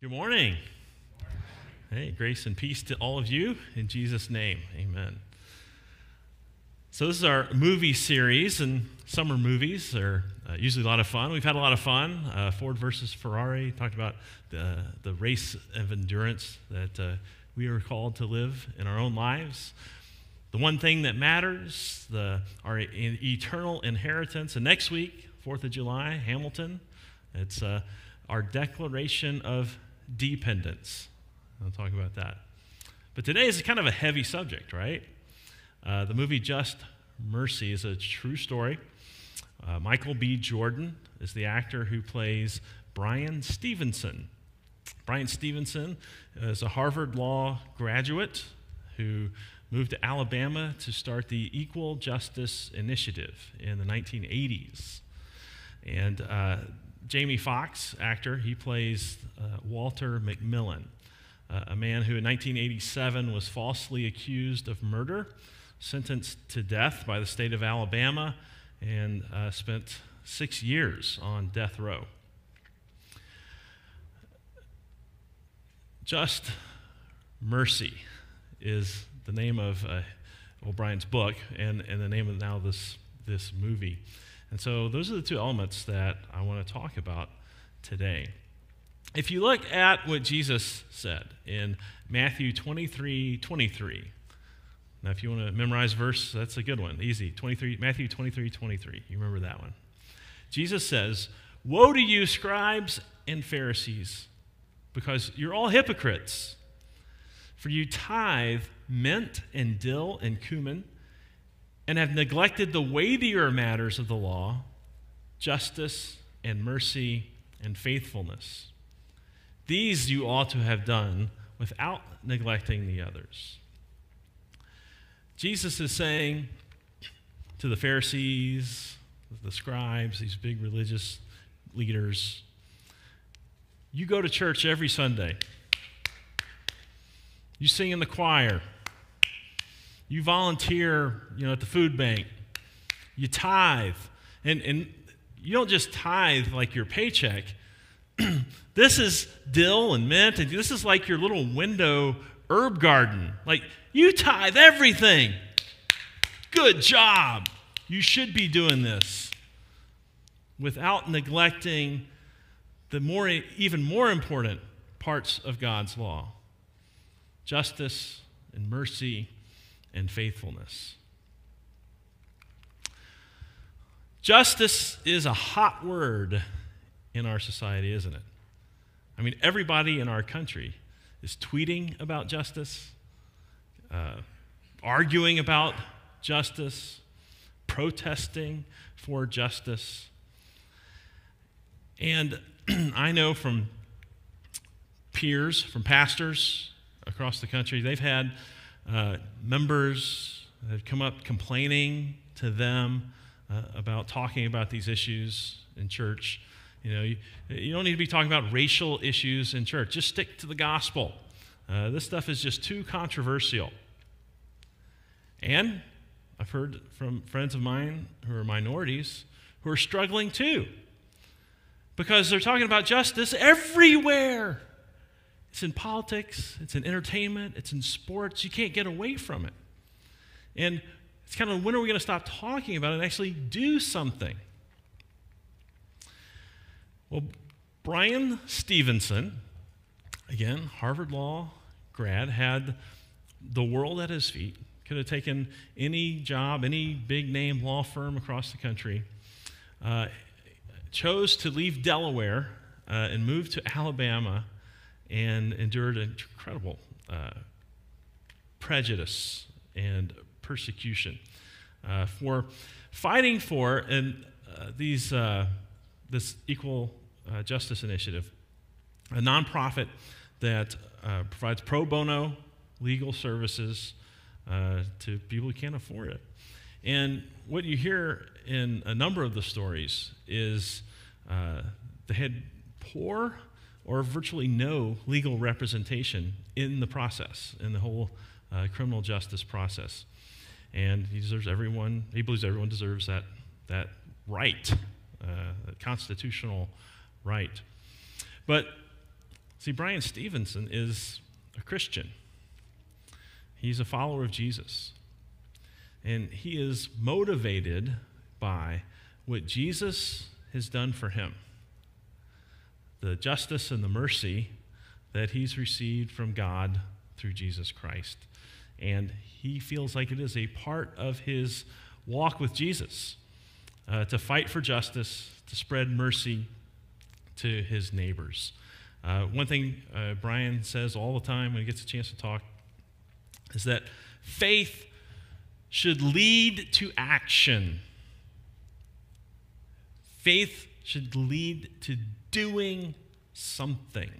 Good morning. Hey, grace and peace to all of you in Jesus' name. Amen. So, this is our movie series, and summer movies are uh, usually a lot of fun. We've had a lot of fun. Uh, Ford versus Ferrari talked about the, the race of endurance that uh, we are called to live in our own lives. The one thing that matters, the, our eternal inheritance. And next week, 4th of July, Hamilton, it's uh, our declaration of dependence. I'll talk about that. But today is kind of a heavy subject, right? Uh, the movie Just Mercy is a true story. Uh, Michael B. Jordan is the actor who plays Bryan Stevenson. Bryan Stevenson is a Harvard Law graduate who moved to Alabama to start the Equal Justice Initiative in the 1980s. And uh, Jamie Foxx, actor, he plays uh, Walter McMillian, uh, a man who in 1987 was falsely accused of murder, sentenced to death by the state of Alabama, and uh, spent six years on death row. Just Mercy is the name of uh, O'Brien's book and, and the name of now this, this movie. And so those are the two elements that I want to talk about today. If you look at what Jesus said in Matthew 23 23, now if you want to memorize verse, that's a good one. Easy. 23, Matthew 23 23. You remember that one. Jesus says, Woe to you, scribes and Pharisees, because you're all hypocrites. For you tithe mint and dill and cumin and have neglected the weightier matters of the law justice and mercy and faithfulness. These you ought to have done without neglecting the others. Jesus is saying to the Pharisees, the scribes, these big religious leaders, you go to church every Sunday. You sing in the choir. You volunteer, you know, at the food bank. You tithe. And, and you don't just tithe like your paycheck. this is dill and mint, and this is like your little window herb garden. Like, you tithe everything. Good job. You should be doing this without neglecting the more, even more important parts of God's law justice and mercy and faithfulness. Justice is a hot word in our society, isn't it? I mean, everybody in our country is tweeting about justice, uh, arguing about justice, protesting for justice. And I know from peers, from pastors across the country, they've had uh, members have come up complaining to them uh, about talking about these issues in church. You know, you, you, don't need to be talking about racial issues in church. Just stick to the gospel. Uh, this stuff is just too controversial. And I've heard from friends of mine who are minorities who are struggling too because they're talking about justice everywhere. It's in politics, it's in entertainment, it's in sports. You can't get away from it. And it's kind of when are we going to stop talking about it and actually do something? Well, Bryan Stevenson, again, Harvard Law grad, had the world at his feet, could have taken any job, any big name law firm across the country, uh, chose to leave Delaware uh, and move to Alabama and endured incredible uh, prejudice and persecution uh, for fighting for and uh, these uh, this equal uh, justice initiative, a nonprofit that uh, provides pro bono legal services to people who can't afford it. And what you hear in a number of the stories is they had poor or virtually no legal representation in the process, in the whole uh, criminal justice process. And he deserves everyone, he believes everyone deserves that, that right, uh, that constitutional right. But See, Bryan Stevenson is a Christian, he's a follower of Jesus. And he is motivated by what Jesus has done for him the justice and the mercy that he's received from God through Jesus Christ. And he feels like it is a part of his walk with Jesus uh, to fight for justice, to spread mercy to his neighbors. Uh, one thing uh, Bryan says all the time when he gets a chance to talk is that faith should lead to action. Faith should lead to doing something.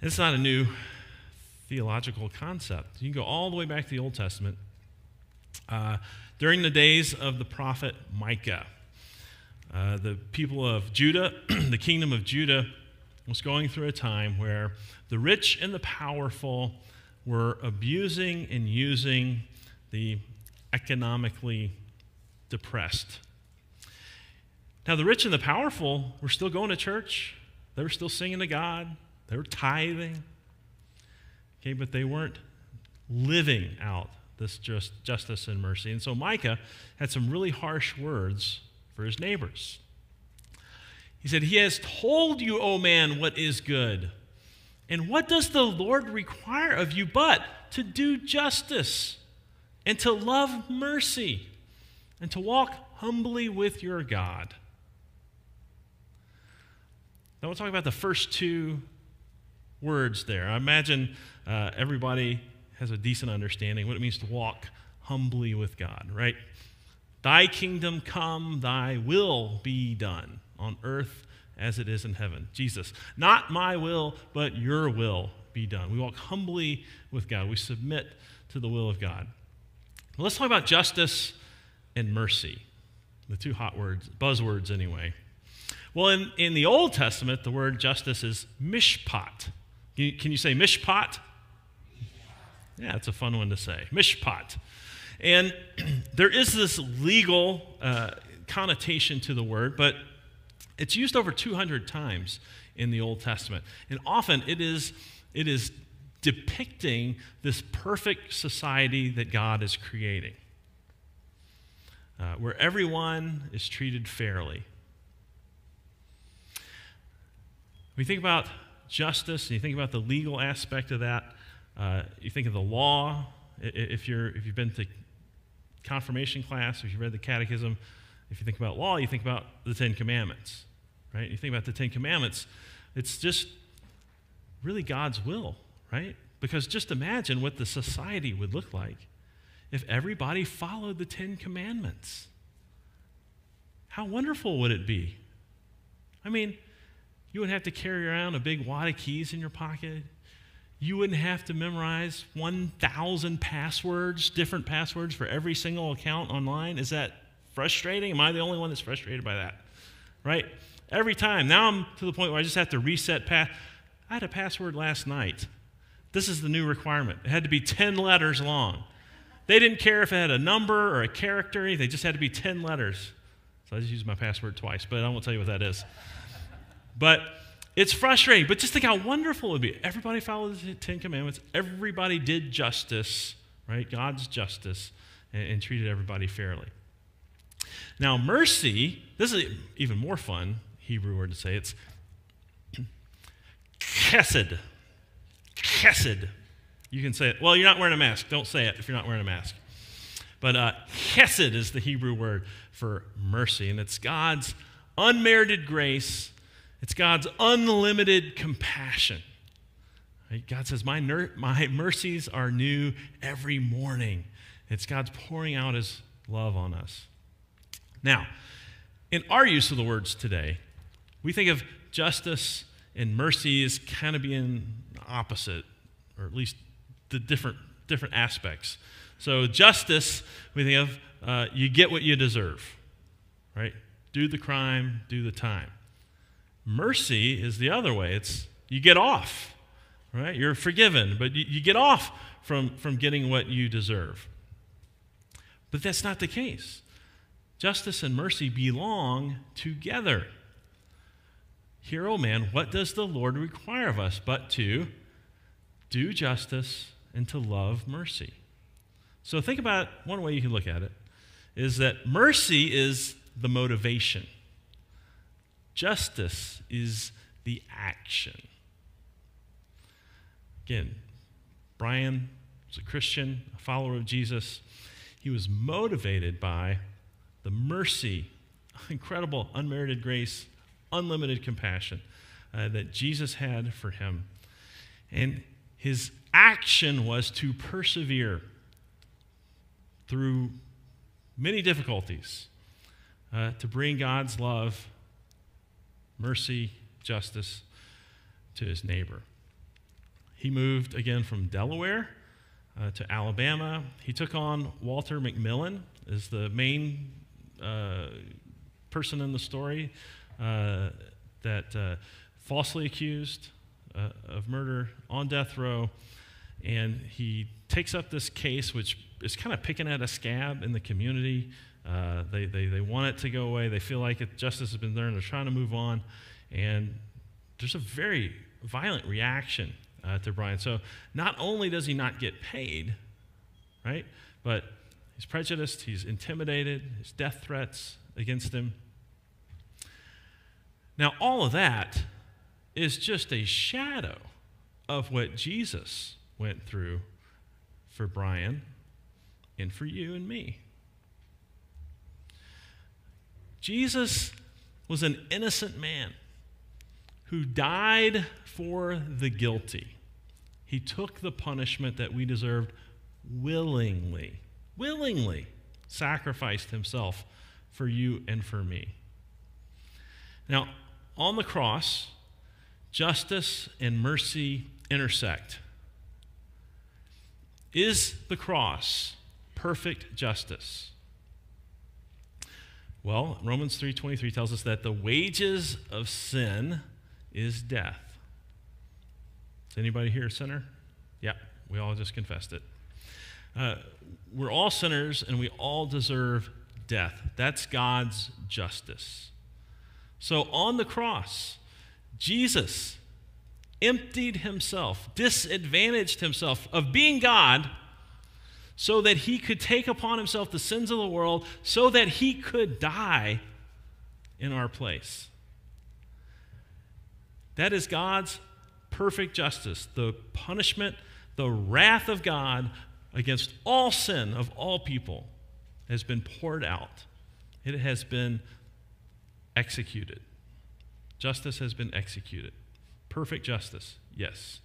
It's not a new theological concept. You can go all the way back to the Old Testament. Uh, during the days of the prophet Micah, uh, the people of Judah, the kingdom of Judah, was going through a time where the rich and the powerful were abusing and using the economically depressed. Now, the rich and the powerful were still going to church, they were still singing to God, they were tithing. Okay, but they weren't living out this just justice and mercy. And so Micah had some really harsh words for his neighbors. He said, He has told you, O man, what is good. And what does the Lord require of you but to do justice and to love mercy and to walk humbly with your God? Now we'll talk about the first two words there. I imagine uh, everybody has a decent understanding what it means to walk humbly with God, right? Thy kingdom come, thy will be done on earth as it is in heaven. Jesus, not my will, but your will be done. We walk humbly with God, we submit to the will of God. Let's talk about justice and mercy, the two hot words, buzzwords anyway. Well, in, in the Old Testament, the word justice is mishpat. Can you, can you say mishpat? Yeah, it's a fun one to say. Mishpat. And there is this legal uh, connotation to the word, but it's used over 200 times in the Old Testament. And often it is, it is depicting this perfect society that God is creating, uh, where everyone is treated fairly. When you think about justice and you think about the legal aspect of that, uh, you think of the law. If, you're, if you've been to confirmation class, if you've read the catechism, if you think about law, you think about the Ten Commandments, right? You think about the Ten Commandments, it's just really God's will, right? Because just imagine what the society would look like if everybody followed the Ten Commandments. How wonderful would it be? I mean, you wouldn't have to carry around a big wad of keys in your pocket you wouldn't have to memorize 1,000 passwords, different passwords for every single account online. Is that frustrating? Am I the only one that's frustrated by that? Right? Every time. Now I'm to the point where I just have to reset pass. I had a password last night. This is the new requirement. It had to be 10 letters long. They didn't care if it had a number or a character, they just had to be 10 letters. So I just used my password twice, but I won't tell you what that is. But it's frustrating, but just think how wonderful it would be. Everybody followed the Ten Commandments. Everybody did justice, right? God's justice, and, and treated everybody fairly. Now, mercy, this is even more fun Hebrew word to say. It's chesed. Chesed. You can say it. Well, you're not wearing a mask. Don't say it if you're not wearing a mask. But uh, chesed is the Hebrew word for mercy, and it's God's unmerited grace it's God's unlimited compassion. God says, my, ner- my mercies are new every morning. It's God's pouring out his love on us. Now, in our use of the words today, we think of justice and mercy as kind of being opposite, or at least the different, different aspects. So, justice, we think of uh, you get what you deserve, right? Do the crime, do the time. Mercy is the other way. It's you get off, right? You're forgiven, but you, you get off from, from getting what you deserve. But that's not the case. Justice and mercy belong together. Hear, O man, what does the Lord require of us but to do justice and to love mercy? So think about it. One way you can look at it is that mercy is the motivation, justice is the action. Again, Bryan was a Christian, a follower of Jesus. He was motivated by the mercy, incredible unmerited grace, unlimited compassion uh, that Jesus had for him. And his action was to persevere through many difficulties uh, to bring God's love, mercy, justice to his neighbor. He moved again from Delaware uh, to Alabama. He took on Walter McMillian as the main uh, person in the story uh, that uh, falsely accused uh, of murder on death row. And he takes up this case, which is kind of picking at a scab in the community. Uh, they, they, they want it to go away. They feel like it, justice has been and they're trying to move on. And there's a very violent reaction uh, to Bryan. So not only does he not get paid, right, but he's prejudiced, he's intimidated, his death threats against him. Now, all of that is just a shadow of what Jesus went through for Bryan and for you and me. Jesus was an innocent man who died for the guilty. He took the punishment that we deserved willingly, willingly sacrificed himself for you and for me. Now, on the cross, justice and mercy intersect. Is the cross perfect justice? Well, Romans 3:23 tells us that the wages of sin is death. Is anybody here a sinner? Yeah, we all just confessed it. Uh, we're all sinners and we all deserve death. That's God's justice. So on the cross, Jesus emptied himself, disadvantaged himself of being God so that he could take upon himself the sins of the world, so that he could die in our place. That is God's perfect justice, the punishment, the wrath of God against all sin of all people has been poured out. It has been executed. Justice has been executed. Perfect justice, yes.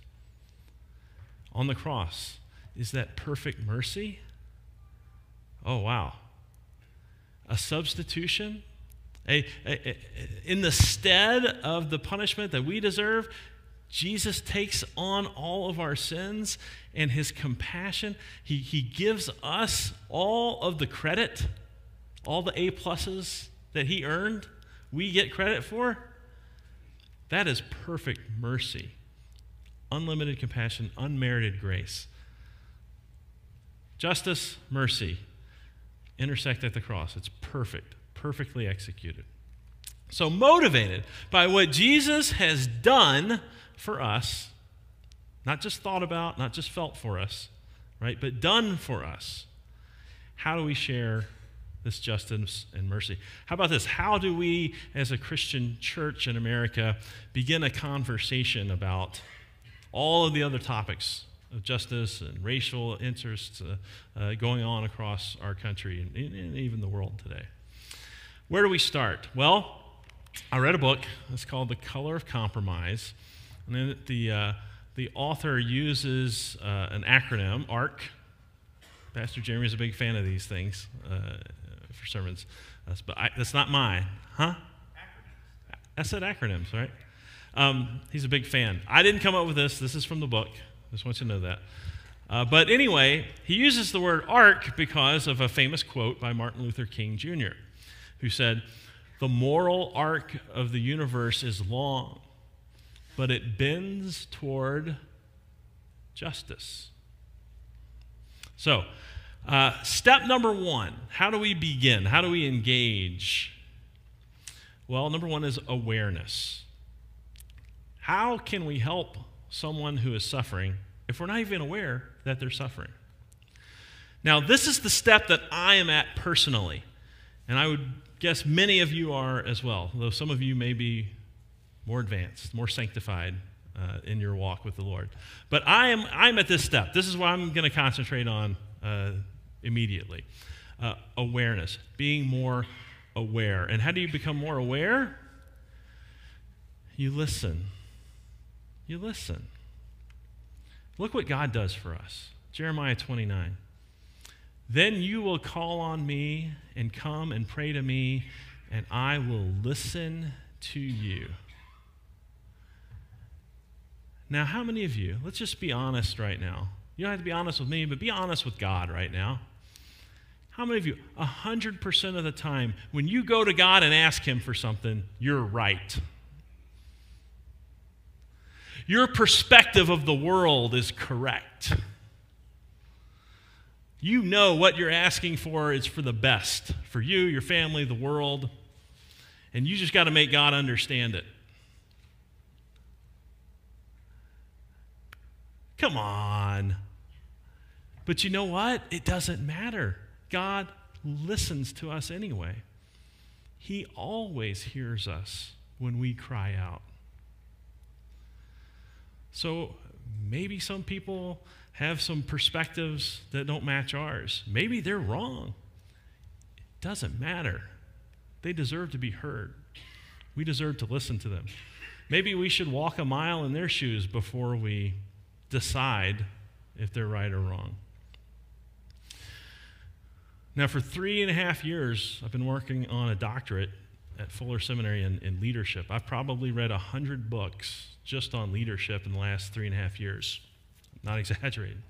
On the cross, is that perfect mercy? Oh, wow. A substitution? A, a, a, in the stead of the punishment that we deserve, Jesus takes on all of our sins and his compassion. He, he gives us all of the credit, all the A pluses that he earned, we get credit for. That is perfect mercy, unlimited compassion, unmerited grace. Justice, mercy intersect at the cross. It's perfect, perfectly executed. So, motivated by what Jesus has done for us, not just thought about, not just felt for us, right, but done for us, how do we share this justice and mercy? How about this? How do we, as a Christian church in America, begin a conversation about all of the other topics of justice and racial interests uh, uh, going on across our country and, and, even the world today. Where do we start? Well, I read a book. It's called The Color of Compromise. And then the, uh, the author uses uh, an acronym, ARC. Pastor Jeremy is a big fan of these things uh, for sermons. That's, but I, that's not mine. Huh? Acronyms. I said acronyms, right? Um, he's a big fan. I didn't come up with this. This is from the book. Just want you to know that. Uh, but anyway, he uses the word arc because of a famous quote by Martin Luther King Jr., who said, The moral arc of the universe is long, but it bends toward justice. So, uh, step number one how do we begin? How do we engage? Well, number one is awareness. How can we help someone who is suffering if we're not even aware that they're suffering? Now, this is the step that I am at personally, and I would guess many of you are as well, though some of you may be more advanced, more sanctified uh, in your walk with the Lord. But I am I'm at this step. This is what I'm going to concentrate on uh, immediately. Uh, awareness, being more aware. And how do you become more aware? You listen. You listen. Look what God does for us. Jeremiah 29. Then you will call on me and come and pray to me, and I will listen to you. Now, how many of you, let's just be honest right now. You don't have to be honest with me, but be honest with God right now. How many of you, 100% of the time, when you go to God and ask Him for something, you're right? Your perspective of the world is correct. You know what you're asking for is for the best for you, your family, the world, and you just got to make God understand it. Come on. But you know what? It doesn't matter. God listens to us anyway. He always hears us when we cry out. So maybe some people have some perspectives that don't match ours. Maybe they're wrong. It doesn't matter. They deserve to be heard. We deserve to listen to them. Maybe we should walk a mile in their shoes before we decide if they're right or wrong. Now, for three and a half years, I've been working on a doctorate at Fuller Seminary in, in leadership. I've probably read 100 books just on leadership in the last three and a half years. Not exaggerating.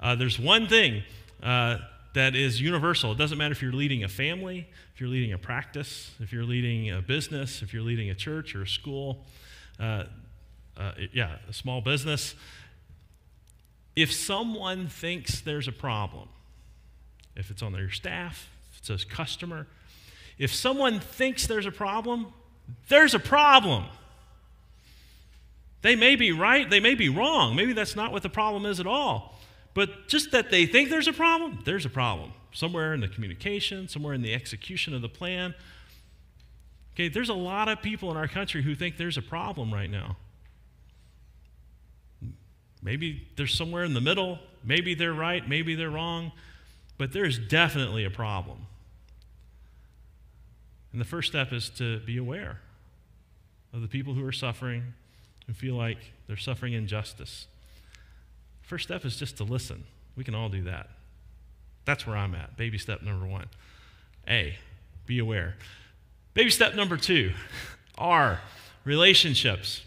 Uh, there's one thing uh, that is universal. It doesn't matter if you're leading a family, if you're leading a practice, if you're leading a business, if you're leading a church or a school, uh, uh yeah, a small business. If someone thinks there's a problem, if it's on their staff, if it's a customer, if someone thinks there's a problem, there's a problem. They may be right, they may be wrong. Maybe that's not what the problem is at all. But just that they think there's a problem, there's a problem. Somewhere in the communication, somewhere in the execution of the plan. Okay, there's a lot of people in our country who think there's a problem right now. Maybe they're somewhere in the middle. Maybe they're right. Maybe they're wrong. But there's definitely a problem. And the first step is to be aware of the people who are suffering, who feel like they're suffering injustice. First step is just to listen. We can all do that. That's where I'm at. Baby step number one. A, be aware. Baby step number two, R, relationships.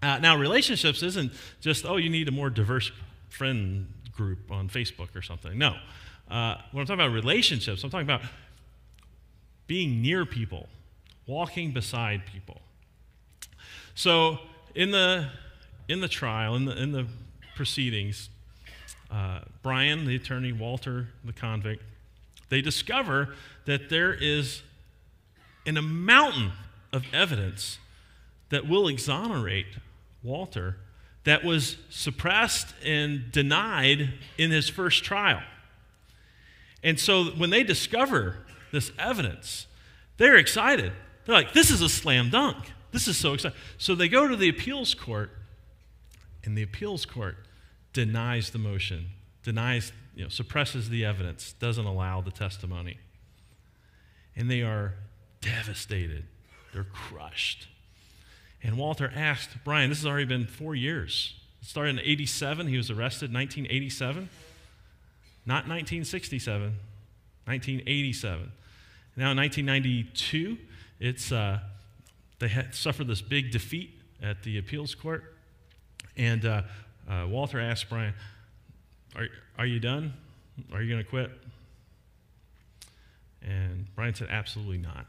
Uh, now, relationships isn't just, oh, you need a more diverse friend group on Facebook or something. No. Uh, when I'm talking about relationships, I'm talking about being near people, walking beside people. So, in the, in the trial, in the, in the proceedings, uh, Bryan, the attorney, Walter, the convict, they discover that there is in a mountain of evidence that will exonerate Walter, that was suppressed and denied in his first trial. And so when they discover this evidence, they're excited. They're like, this is a slam dunk. This is so exciting. So they go to the appeals court, and the appeals court denies the motion, denies, you know, suppresses the evidence, doesn't allow the testimony. And they are devastated. They're crushed. And Walter asked Bryan, this has already been four years. It started in 87. He was arrested in 1987. Not 1967, 1987. Now in 1992, it's, uh, they had suffered this big defeat at the appeals court. And uh, uh, Walter asked Bryan, are, are you done? Are you going to quit? And Bryan said, Absolutely not.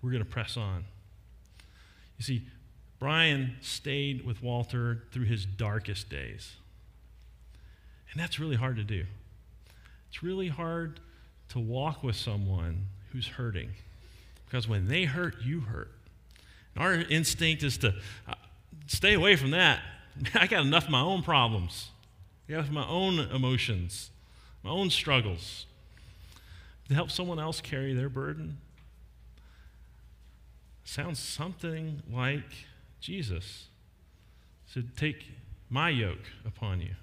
We're going to press on. You see, Bryan stayed with Walter through his darkest days. And that's really hard to do. It's really hard to walk with someone who's hurting because when they hurt, you hurt. And our instinct is to, uh, stay away from that. I got enough of my own problems. I got my own emotions, my own struggles. To help someone else carry their burden sounds something like Jesus. So take my yoke upon you.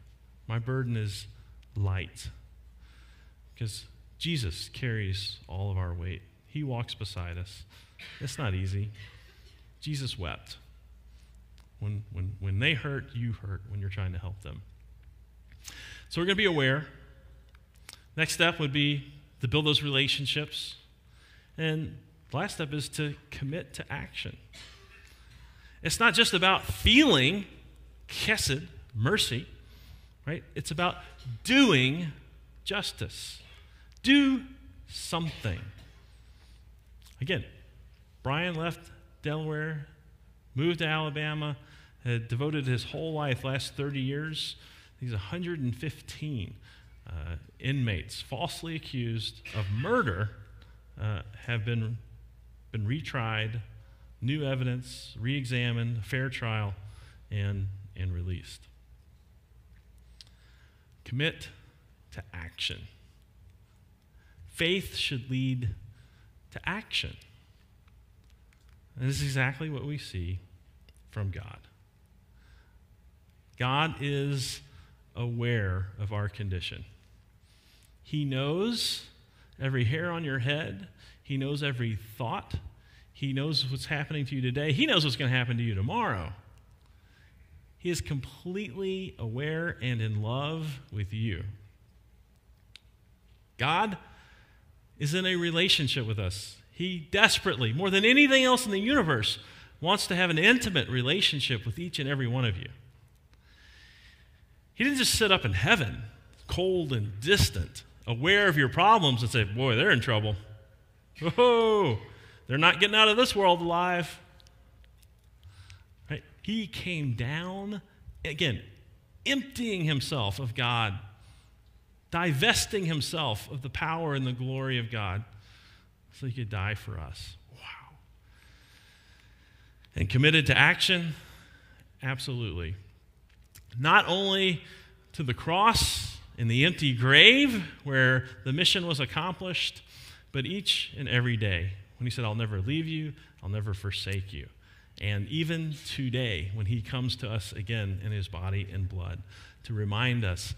My burden is light. Because Jesus carries all of our weight. He walks beside us. It's not easy. Jesus wept. When, when, when they hurt, you hurt when you're trying to help them. So we're going to be aware. Next step would be to build those relationships. And last step is to commit to action. It's not just about feeling chesed, mercy, right? It's about doing justice. Do something. Again, Bryan left Delaware, moved to Alabama, had devoted his whole life, last 30 years, he's 115 uh, inmates falsely accused of murder uh, have been, been retried, new evidence, re examined, fair trial, and, and released. Commit to action. Faith should lead to action. And this is exactly what we see from God. God is aware of our condition. He knows every hair on your head, He knows every thought, He knows what's happening to you today, He knows what's going to happen to you tomorrow. He is completely aware and in love with you. God is in a relationship with us. He desperately, more than anything else in the universe, wants to have an intimate relationship with each and every one of you. He didn't just sit up in heaven, cold and distant, aware of your problems, and say, Boy, they're in trouble. Oh, they're not getting out of this world alive. Right? He came down, again, emptying himself of God, divesting himself of the power and the glory of God so he could die for us. Wow. And committed to action? Absolutely. Not only to the cross in the empty grave where the mission was accomplished, but each and every day when he said, I'll never leave you, I'll never forsake you. And even today, when he comes to us again in his body and blood to remind us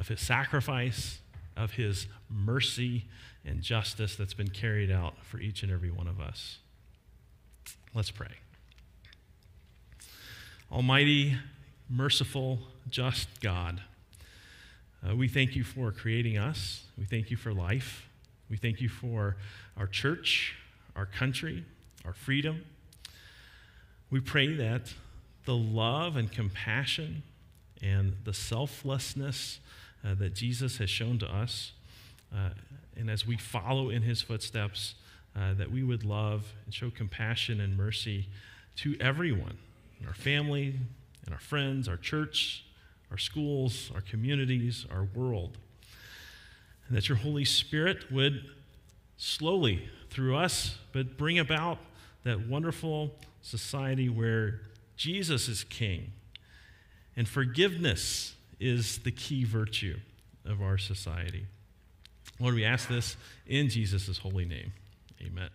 of his sacrifice, of his mercy and justice that's been carried out for each and every one of us. Let's pray. Almighty, merciful, just God, uh, we thank you for creating us. We thank you for life. We thank you for our church, our country, our freedom. We pray that the love and compassion and the selflessness uh, that Jesus has shown to us, uh, and as we follow in his footsteps, uh, that we would love and show compassion and mercy to everyone in our family, and our friends, our church, our schools, our communities, our world. And that your Holy Spirit would slowly, through us, but bring about that wonderful society where Jesus is king and forgiveness is the key virtue of our society. Lord, we ask this in Jesus' holy name. Amen.